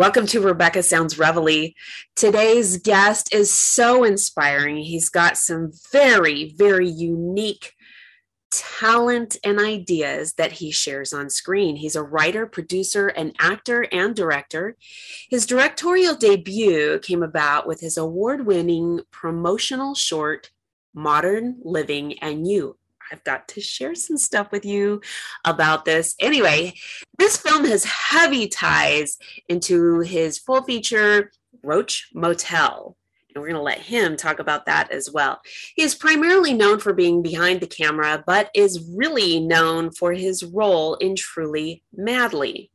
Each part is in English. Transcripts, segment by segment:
Welcome to Rebecca Sounds Reveille. Today's guest is so inspiring. He's got some very, very unique talent and ideas that he shares on screen. He's a writer, producer, an actor, and director. His directorial debut came about with his award winning promotional short, Modern Living and You. I've got to share some stuff with you about this. Anyway, this film has heavy ties into his full feature, Roach Motel. And we're going to let him talk about that as well. He is primarily known for being behind the camera, but is really known for his role in Truly Madly.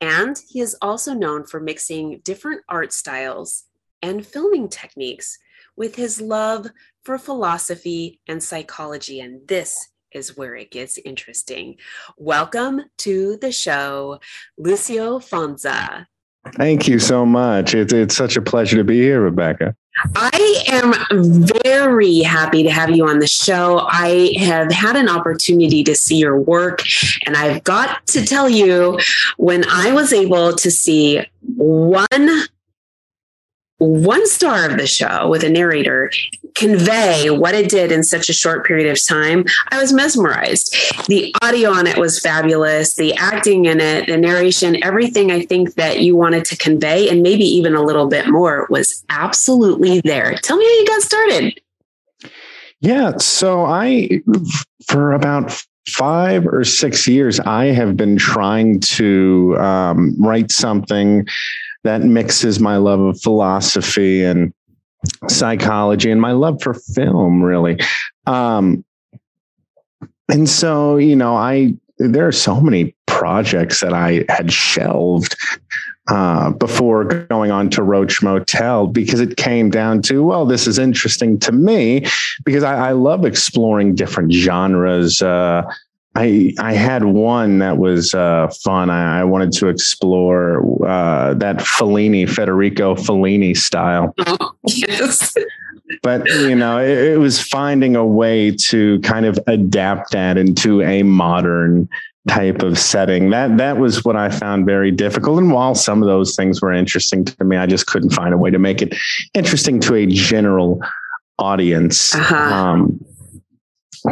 And he is also known for mixing different art styles and filming techniques with his love for philosophy and psychology. And this is where it gets interesting. Welcome to the show, Lucio Fonza. Thank you so much. It's, it's such a pleasure to be here, Rebecca. I am very happy to have you on the show. I have had an opportunity to see your work, and I've got to tell you, when I was able to see one one star of the show with a narrator convey what it did in such a short period of time, I was mesmerized. The audio on it was fabulous, the acting in it, the narration, everything I think that you wanted to convey, and maybe even a little bit more, was absolutely there. Tell me how you got started. Yeah, so I, for about five or six years, I have been trying to um, write something that mixes my love of philosophy and psychology and my love for film, really. Um, and so, you know, I there are so many projects that I had shelved uh, before going on to Roach Motel because it came down to, well, this is interesting to me because I, I love exploring different genres. Uh, I I had one that was uh, fun. I, I, wanted to explore uh, that Fellini, Federico Fellini style. Oh, yes. But you know, it, it, was finding a way to kind of adapt that into a modern type of setting. That that was what I found very difficult. And while some of those things were interesting to me, I just couldn't find a way to make it interesting to a general audience. Uh-huh. Um,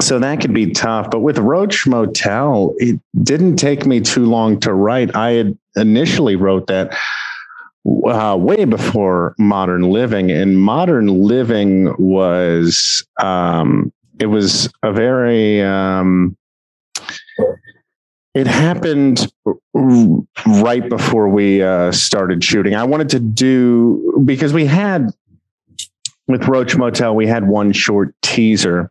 so that could be tough. But with Roach Motel, it didn't take me too long to write. I had initially wrote that uh, way before Modern Living, and Modern Living was um, it was a very um, it happened right before we uh, started shooting. I wanted to do because we had with Roach Motel, we had one short teaser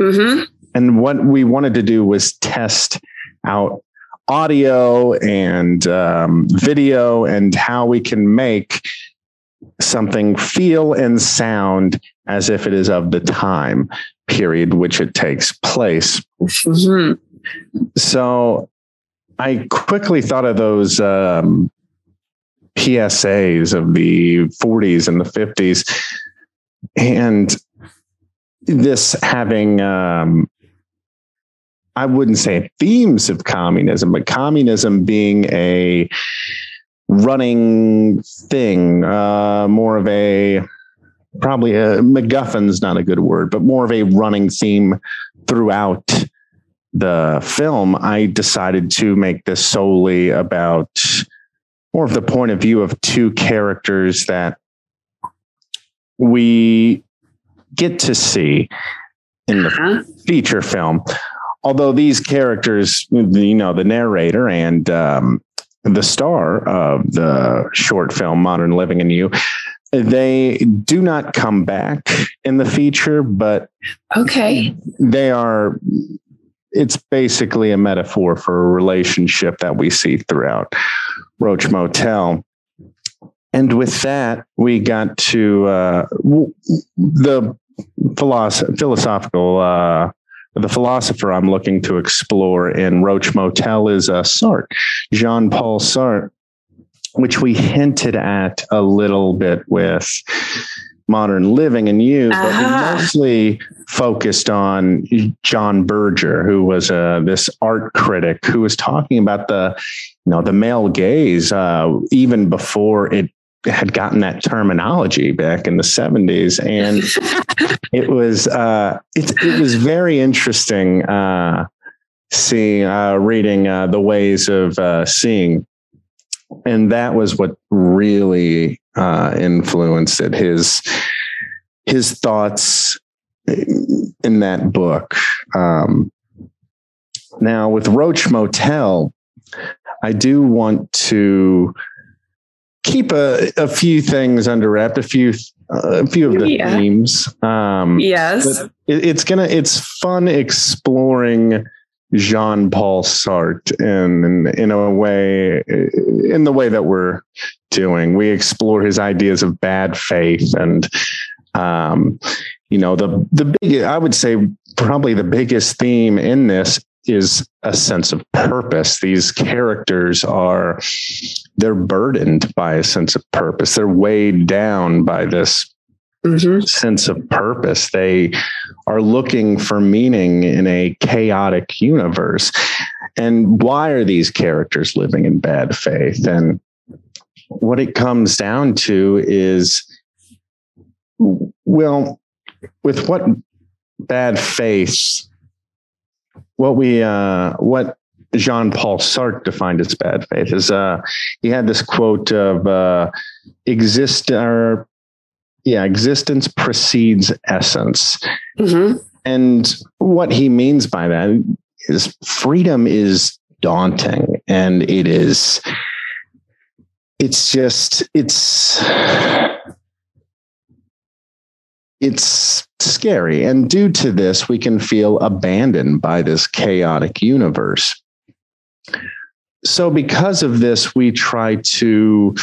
Mm-hmm. And what we wanted to do was test out audio and um, video and how we can make something feel and sound as if it is of the time period which it takes place. Mm-hmm. So I quickly thought of those um, PSAs of the 40s and the 50s. And this having um, I wouldn't say themes of communism, but communism being a running thing, uh, more of a probably a MacGuffin's not a good word, but more of a running theme throughout the film. I decided to make this solely about more of the point of view of two characters that we get to see in the uh-huh. feature film. Although these characters, you know, the narrator and um, the star of the short film Modern Living and You, they do not come back in the feature, but okay, they are. It's basically a metaphor for a relationship that we see throughout Roach Motel. And with that, we got to uh, the philosoph- philosophical uh, the philosopher I'm looking to explore in Roach Motel is uh, Sartre, Jean Paul Sartre, which we hinted at a little bit with modern living and you, uh-huh. but we uh-huh. mostly focused on John Berger, who was uh, this art critic who was talking about the, you know, the male gaze uh, even before it had gotten that terminology back in the 70s and it was uh, it, it was very interesting uh, seeing uh, reading uh, the ways of uh, seeing. And that was what really uh, influenced it his his thoughts in that book. Um, now with roach motel i do want to keep a, a few things under wrap, a few uh, a few of the yeah. themes. Um, yes, it, it's gonna it's fun exploring Jean Paul Sartre in, in in a way in the way that we're doing. We explore his ideas of bad faith and um, you know the the big I would say probably the biggest theme in this is a sense of purpose. These characters are they're burdened by a sense of purpose. They're weighed down by this mm-hmm. sense of purpose. They are looking for meaning in a chaotic universe. And why are these characters living in bad faith? And what it comes down to is well, with what bad faith what we uh, what Jean Paul Sartre defined as bad faith is uh, he had this quote of uh, exist or yeah existence precedes essence, mm-hmm. and what he means by that is freedom is daunting and it is it's just it's it's scary. And due to this, we can feel abandoned by this chaotic universe. So, because of this, we try to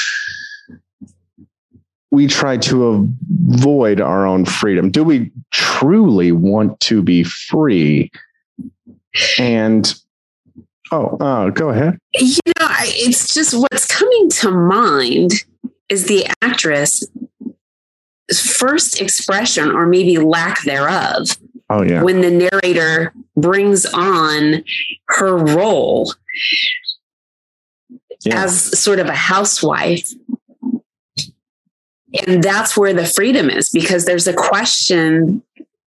we try to avoid our own freedom. Do we truly want to be free? And oh, uh, go ahead. You know, it's just what's coming to mind is the actress first expression or maybe lack thereof. Oh, yeah. When the narrator brings on her role yeah. as sort of a housewife. And that's where the freedom is because there's a question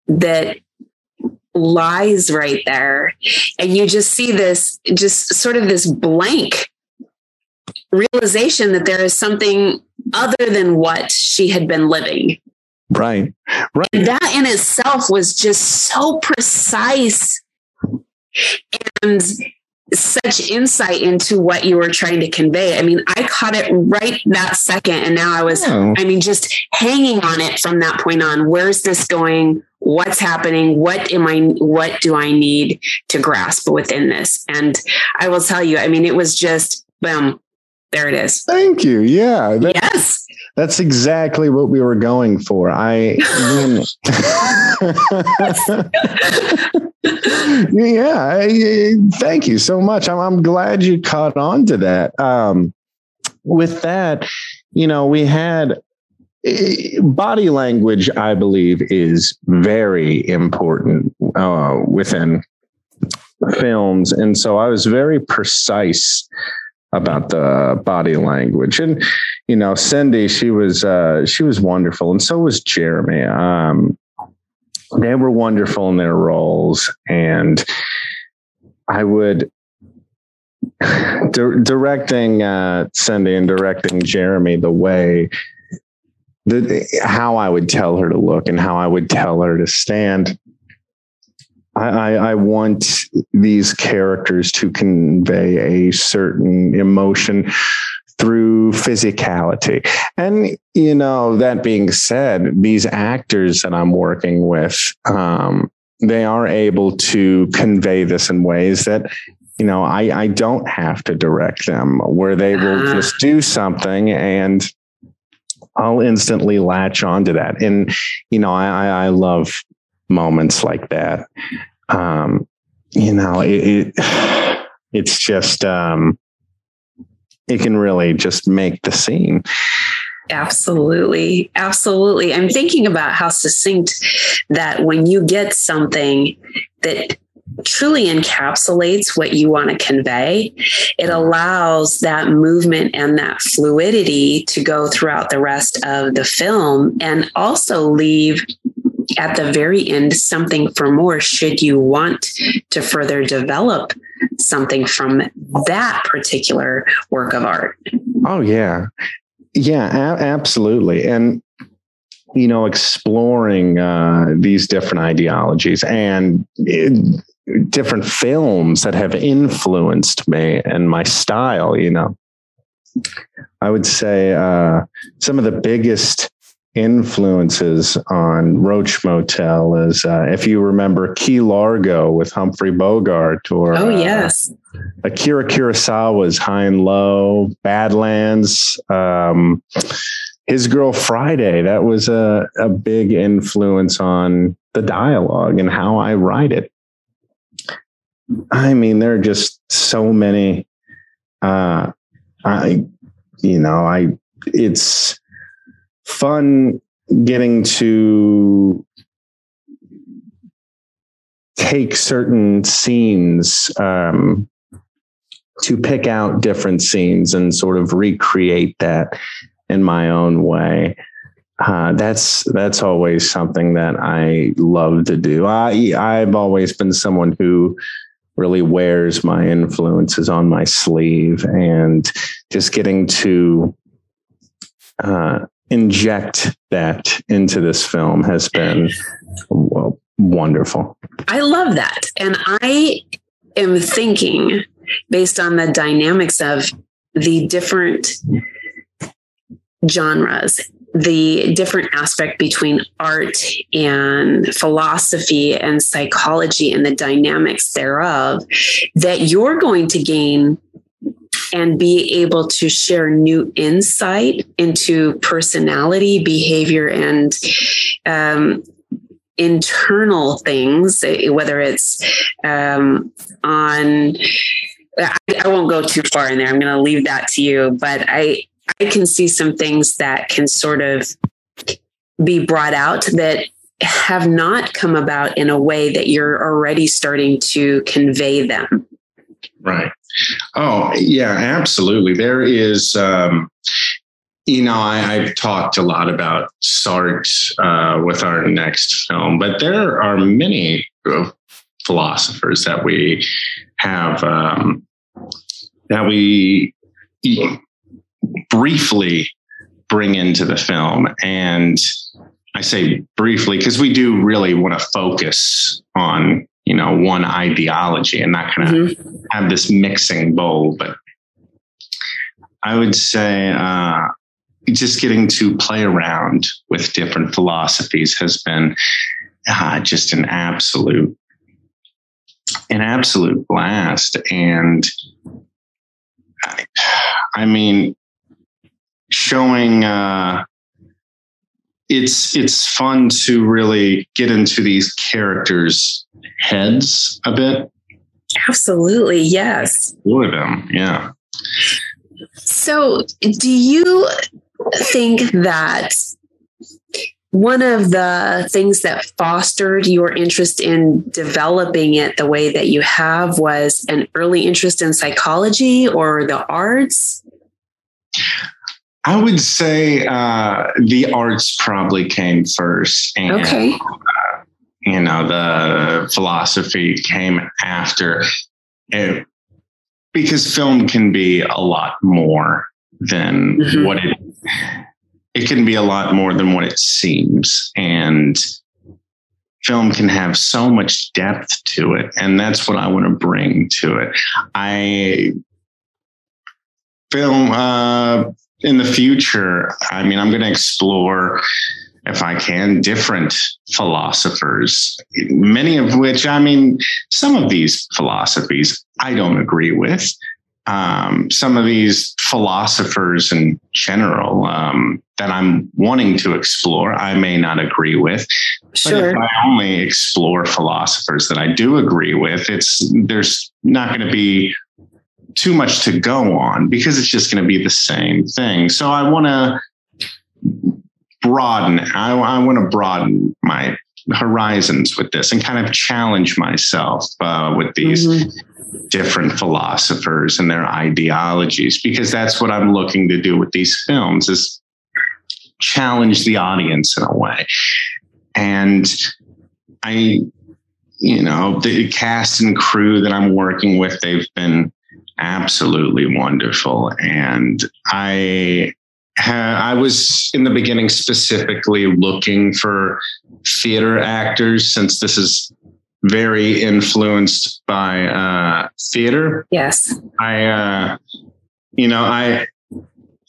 that lies right there. And you just see this, just sort of this blank realization that there is something other than what she had been living. Right. Right. And that in itself was just so precise and such insight into what you were trying to convey. I mean, I caught it right that second. And now I was, oh. I mean, just hanging on it from that point on. Where's this going? What's happening? What am I, what do I need to grasp within this? And I will tell you, I mean, it was just, boom, there it is. Thank you. Yeah. That, yes. That's exactly what we were going for. I yeah, I, thank you so much. I'm, I'm glad you caught on to that. Um, with that, you know, we had eh, body language, I believe, is very important uh, within films. And so I was very precise about the body language. And you know, Cindy, she was uh, she was wonderful, and so was Jeremy. Um, they were wonderful in their roles, and I would di- directing uh, Cindy and directing Jeremy the way the how I would tell her to look and how I would tell her to stand I, I, I, want these characters to convey a certain emotion through physicality. And, you know, that being said, these actors that I'm working with, um, they are able to convey this in ways that, you know, I, I don't have to direct them, where they will ah. just do something and I'll instantly latch onto that. And, you know, I, I love moments like that. Um, you know, it, it it's just um, it can really just make the scene. Absolutely. Absolutely. I'm thinking about how succinct that when you get something that truly encapsulates what you want to convey, it allows that movement and that fluidity to go throughout the rest of the film and also leave at the very end something for more should you want to further develop something from that particular work of art. Oh, yeah. Yeah, a- absolutely. And, you know, exploring uh, these different ideologies and it, different films that have influenced me and my style, you know. I would say uh, some of the biggest influences on Roach Motel is uh, if you remember Key Largo with Humphrey Bogart or oh yes. Uh, Akira Kurosawa's High and Low Badlands um, His Girl Friday that was a, a big influence on the dialogue and how I write it. I mean there are just so many uh, I you know I it's fun getting to take certain scenes um, to pick out different scenes and sort of recreate that in my own way. Uh, that's that's always something that I love to do. I I've always been someone who really wears my influences on my sleeve, and just getting to uh, inject that into this film has been wonderful. I love that. And I am thinking, based on the dynamics of the different genres, the different aspect between art and philosophy and psychology and the dynamics thereof, that you're going to gain and be able to share new insight into personality, behavior, and um, internal things, eh, whether it's um, on. I, I won't go too far in there. I'm going to leave that to you, but I I can see some things that can sort of be brought out that have not come about in a way that you're already starting to convey them. Right. Oh, yeah, absolutely. There is, um, you know, I, have talked a lot about Sartre uh, with our next film, but there are many philosophers that we have um, that we briefly bring into the film. And I say briefly because we do really want to focus on you know one ideology and not kind of mm-hmm. have this mixing bowl but i would say uh, just getting to play around with different philosophies has been uh, just an absolute an absolute blast and I, I mean showing uh, it's it's fun to really get into these characters' heads a bit. Absolutely, yes. Explore them, yeah. So, do you think that one of the things that fostered your interest in developing it the way that you have was an early interest in psychology or the arts? I would say uh, the arts probably came first. And, okay. Uh, you know, the philosophy came after it, because film can be a lot more than mm-hmm. what it it can be a lot more than what it seems and film can have so much depth to it and that's what i want to bring to it i film uh, in the future, I mean, I'm going to explore, if I can, different philosophers, many of which, I mean, some of these philosophies I don't agree with. Um, some of these philosophers in general um, that I'm wanting to explore, I may not agree with. Sure. But if I only explore philosophers that I do agree with, it's there's not going to be too much to go on because it's just going to be the same thing. So I want to broaden. I, I want to broaden my horizons with this and kind of challenge myself uh, with these mm-hmm. different philosophers and their ideologies because that's what I'm looking to do with these films is challenge the audience in a way. And I, you know, the cast and crew that I'm working with, they've been absolutely wonderful. And I I was in the beginning specifically looking for theater actors since this is very influenced by uh, theater. Yes. I, uh, you know, I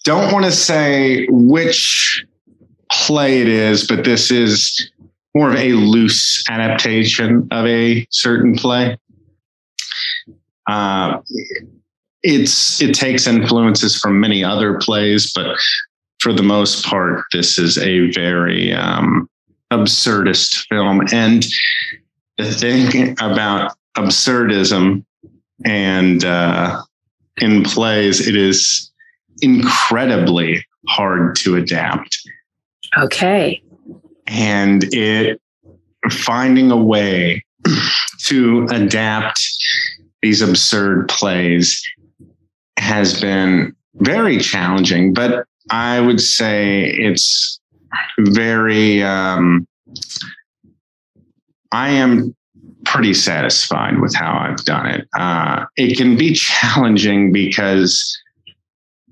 don't want to say which play it is, but this is more of a loose adaptation of a certain play. Uh, it's it takes influences from many other plays, but for the most part, this is a very um, absurdist film. And the thing about absurdism and uh, in plays, it is incredibly hard to adapt. Okay. And it finding a way to adapt these absurd plays has been very challenging, but I would say it's very, um, I am pretty satisfied with how I've done it. Uh, it can be challenging because,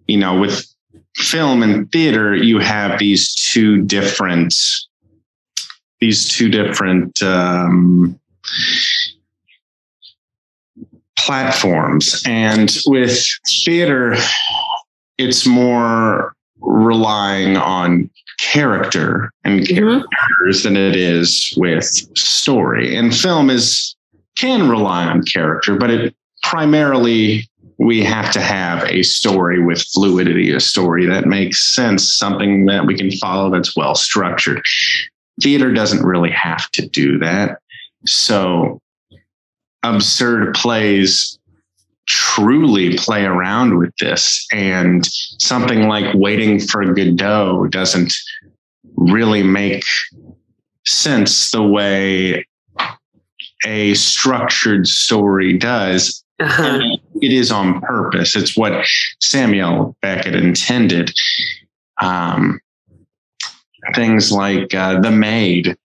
you know, with film and theater, you have these two different, these two different, um, platforms. And with theater, it's more relying on character and mm-hmm. characters mm-hmm. than it is with story. And film is can rely on character, but it primarily we have to have a story with fluidity, a story that makes sense, something that we can follow that's well structured. Theater doesn't really have to do that. So absurd plays truly play around with this. And something like Waiting for Godot doesn't really make sense the way a structured story does. Uh-huh. It is on purpose. It's what Samuel Beckett intended. Um, things like uh, The Maid,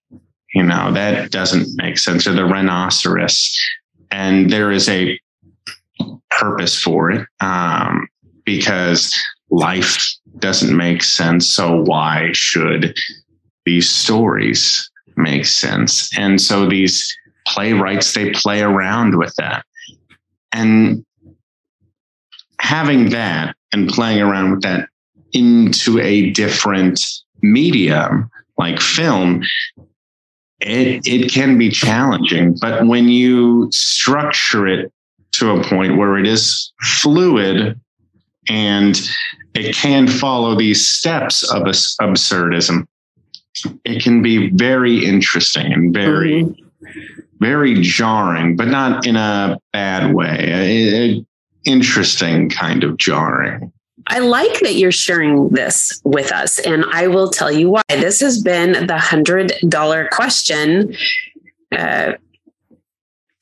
you know, that doesn't make sense, or The Rhinoceros and there is a purpose for it um, because life doesn't make sense. So why should these stories make sense? And so these playwrights they play around with that, and having that and playing around with that into a different medium like film it it can be challenging but when you structure it to a point where it is fluid and it can follow these steps of absurdism it can be very interesting and very mm-hmm. very jarring but not in a bad way a, a interesting kind of jarring I like that you're sharing this with us, and I will tell you why. This has been the hundred dollar question, uh,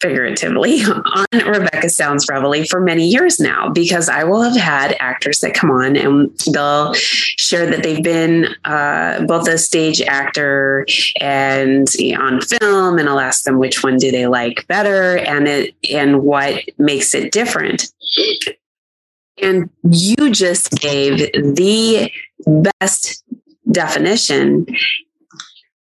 figuratively, on Rebecca Sounds Reveille for many years now, because I will have had actors that come on and they'll share that they've been uh, both a stage actor and on film, and I'll ask them which one do they like better, and it and what makes it different. And you just gave the best definition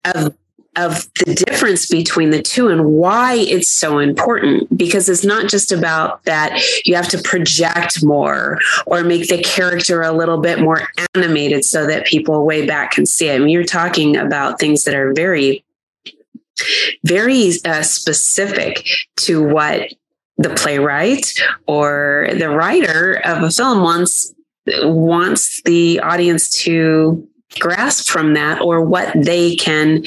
of of the difference between the two and why it's so important because it's not just about that you have to project more or make the character a little bit more animated so that people way back can see it. I mean, you're talking about things that are very very uh, specific to what the playwright or the writer of a film wants wants the audience to grasp from that or what they can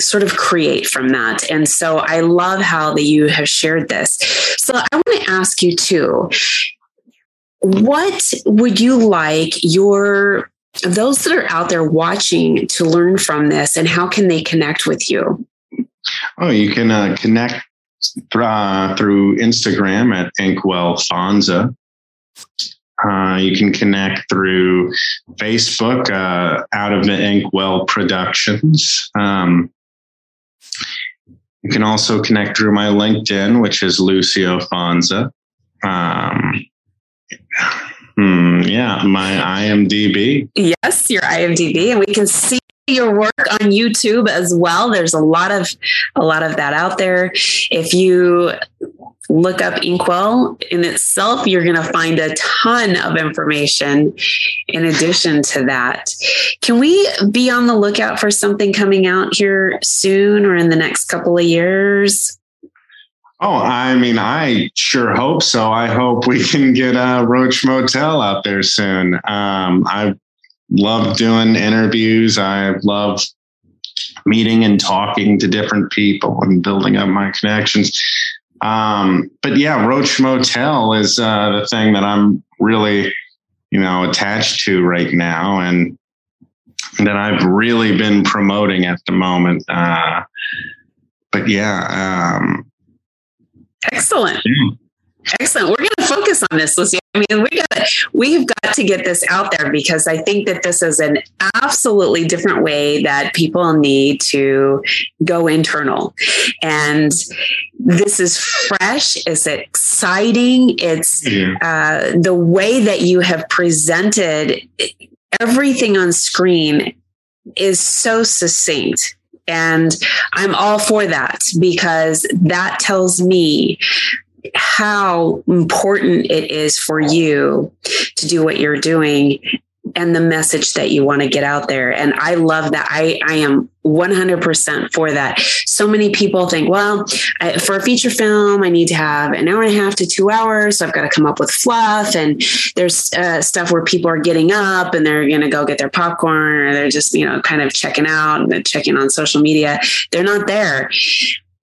sort of create from that. And so I love how that you have shared this. So I want to ask you too, what would you like your those that are out there watching to learn from this and how can they connect with you? Oh, you can uh, connect uh, through Instagram at Inkwell Fonza. Uh, you can connect through Facebook, uh, out of the Inkwell Productions. Um, you can also connect through my LinkedIn, which is Lucio Fonza. Um, hmm, yeah, my IMDb. Yes, your IMDb, and we can see your work on YouTube as well. There's a lot of a lot of that out there. If you look up Inkwell in itself, you're going to find a ton of information in addition to that. Can we be on the lookout for something coming out here soon or in the next couple of years? Oh, I mean, I sure hope so. I hope we can get a Roach Motel out there soon. Um, I love doing interviews. I love meeting and talking to different people and building up my connections. Um, but yeah, Roach Motel is uh, the thing that I'm really, you know, attached to right now, and that I've really been promoting at the moment. Uh, but yeah, um, excellent. Yeah. Excellent. We're going to focus on this, Lucy. I mean, we got we've got to get this out there because I think that this is an absolutely different way that people need to go internal, and this is fresh. It's exciting. It's uh, the way that you have presented everything on screen is so succinct and I'm all for that because that tells me how important it is for you to do what you're doing and the message that you want to get out there. And I love that. I, I am 100% for that. So many people think, well, I, for a feature film, I need to have an hour and a half to two hours. So I've got to come up with fluff. And there's uh, stuff where people are getting up and they're going to go get their popcorn or they're just, you know, kind of checking out and checking on social media. They're not there.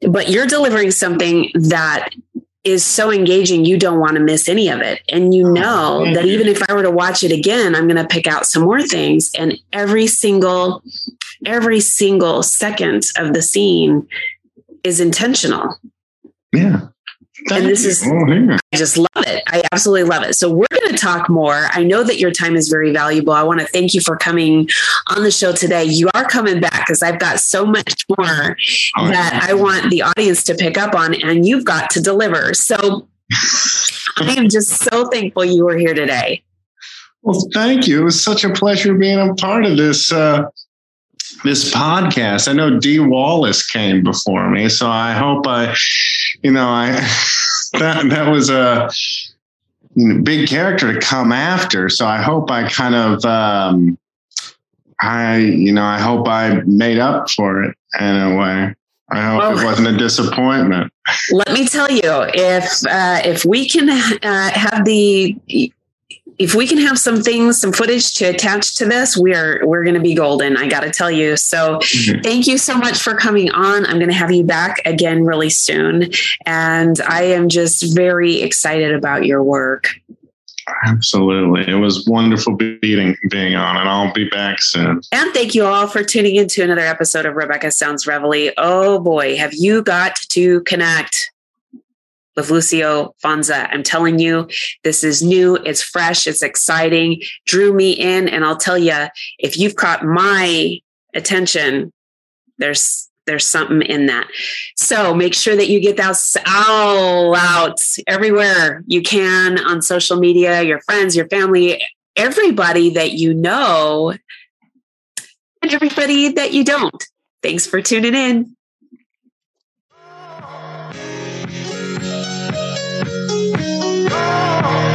But you're delivering something that is so engaging, you don't want to miss any of it. And you oh, know that even if I were to watch it again, I'm going to pick out some more things. And every single, every single second of the scene is intentional. Yeah. And this is, oh, I just love it. I absolutely love it. So, we're going to talk more. I know that your time is very valuable. I want to thank you for coming on the show today. You are coming back because I've got so much more oh, that I want the audience to pick up on, and you've got to deliver. So, I am just so thankful you were here today. Well, thank you. It was such a pleasure being a part of this. Uh, this podcast. I know D. Wallace came before me, so I hope I, you know, I that that was a big character to come after. So I hope I kind of, um, I you know, I hope I made up for it in a way. I hope well, it wasn't a disappointment. Let me tell you, if uh, if we can uh, have the if we can have some things, some footage to attach to this, we're we're going to be golden. I got to tell you. So, mm-hmm. thank you so much for coming on. I'm going to have you back again really soon, and I am just very excited about your work. Absolutely. It was wonderful being being on, and I'll be back soon. And thank you all for tuning into another episode of Rebecca Sounds Reveille. Oh boy, have you got to connect with Lucio Fonza. I'm telling you, this is new, it's fresh, it's exciting, drew me in. And I'll tell you, if you've caught my attention, there's there's something in that. So make sure that you get that all out everywhere you can on social media, your friends, your family, everybody that you know, and everybody that you don't. Thanks for tuning in. Oh.